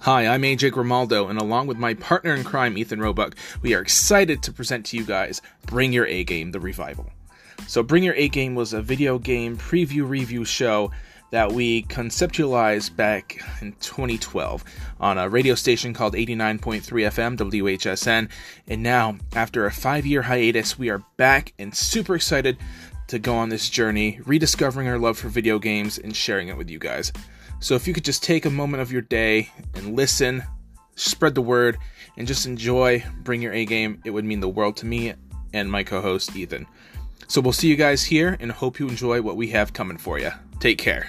Hi, I'm AJ Grimaldo, and along with my partner in crime, Ethan Roebuck, we are excited to present to you guys Bring Your A Game, the revival. So, Bring Your A Game was a video game preview review show that we conceptualized back in 2012 on a radio station called 89.3 FM, WHSN. And now, after a five year hiatus, we are back and super excited to go on this journey, rediscovering our love for video games and sharing it with you guys. So if you could just take a moment of your day and listen, spread the word, and just enjoy Bring Your A Game, it would mean the world to me and my co host, Ethan. So we'll see you guys here and hope you enjoy what we have coming for you. Take care.